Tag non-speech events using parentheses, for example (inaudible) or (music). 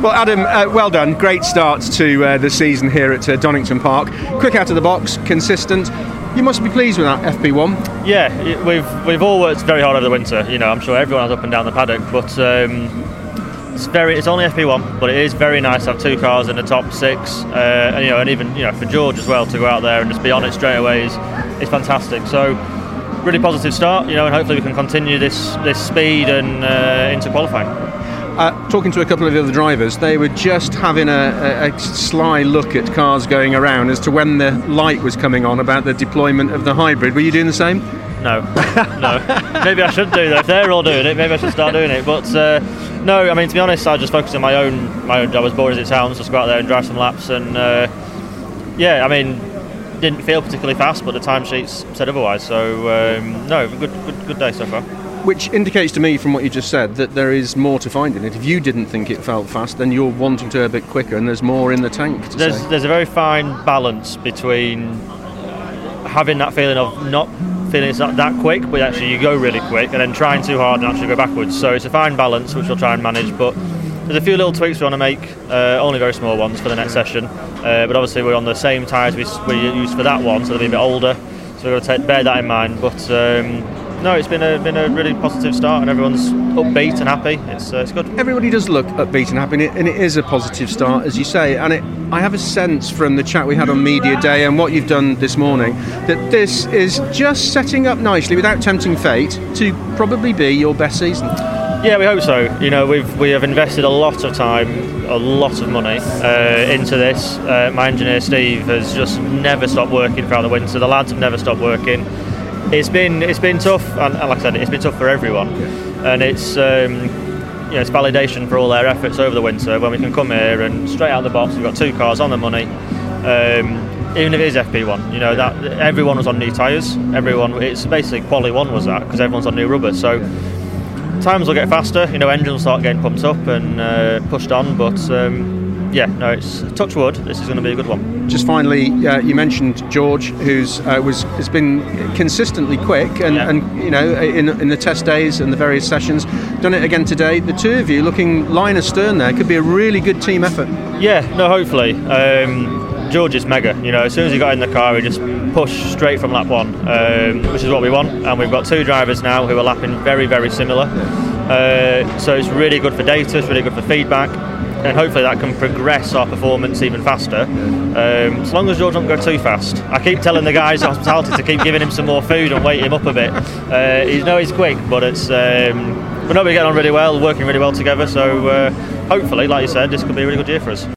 Well, Adam, uh, well done. Great start to uh, the season here at uh, Donington Park. Quick out of the box, consistent. You must be pleased with that FP1. Yeah, we've we've all worked very hard over the winter. You know, I'm sure everyone has up and down the paddock, but um, it's very it's only FP1, but it is very nice to have two cars in the top six, uh, and you know, and even you know for George as well to go out there and just be on it straight away is is fantastic. So. Really positive start, you know, and hopefully we can continue this this speed and uh, into qualifying. Uh, talking to a couple of the other drivers, they were just having a, a, a sly look at cars going around as to when the light was coming on about the deployment of the hybrid. Were you doing the same? No, no. (laughs) maybe I should do that. If they're all doing it, maybe I should start doing it. But uh, no, I mean to be honest, I just focus on my own my own job. As boring as it sounds, just go out there and drive some laps. And uh, yeah, I mean, didn't feel particularly fast, but the timesheets said otherwise. So um, no, good, good, good day so far. Which indicates to me, from what you just said, that there is more to find in it. If you didn't think it felt fast, then you're wanting to a bit quicker, and there's more in the tank. To There's say. there's a very fine balance between having that feeling of not feeling it's not that quick, but actually you go really quick, and then trying too hard and actually go backwards. So it's a fine balance which we'll try and manage, but. There's a few little tweaks we want to make, uh, only very small ones for the next session. Uh, but obviously we're on the same tyres we, we used for that one, so they'll be a bit older. So we're going to take, bear that in mind. But um, no, it's been a been a really positive start, and everyone's upbeat and happy. It's uh, it's good. Everybody does look upbeat and happy, and it, and it is a positive start, as you say. And it, I have a sense from the chat we had on Media Day and what you've done this morning that this is just setting up nicely, without tempting fate, to probably be your best season. Yeah, we hope so. You know, we've we have invested a lot of time, a lot of money uh, into this. Uh, my engineer Steve has just never stopped working throughout the winter. The lads have never stopped working. It's been it's been tough, and, like I said, it's been tough for everyone. And it's um, you know, it's validation for all their efforts over the winter when we can come here and straight out of the box. We've got two cars on the money. Um, even if it is FP1, you know that everyone was on new tyres. Everyone, it's basically quality one was that because everyone's on new rubber. So times will get faster. You know, engines will start getting pumped up and uh, pushed on. But um, yeah, no, it's touch wood. This is going to be a good one. Just finally, uh, you mentioned George, who's uh, was has been consistently quick, and, Yeah. and you know in, in the test days and the various sessions, done it again today. The two of you looking line astern there could be a really good team effort. Yeah, no, hopefully. Um, George is mega. You know, as soon as he got in the car, he just pushed straight from lap one, um, which is what we want. And we've got two drivers now who are lapping very, very similar. Uh, so it's really good for data. It's really good for feedback. And hopefully that can progress our performance even faster. Um, as long as George doesn't go too fast. I keep telling the guys hospitality to keep giving him some more food and wait him up a bit. Uh, he's no, he's quick, but it's um, but no, we get on really well, working really well together. So uh, hopefully, like you said, this could be a really good year for us.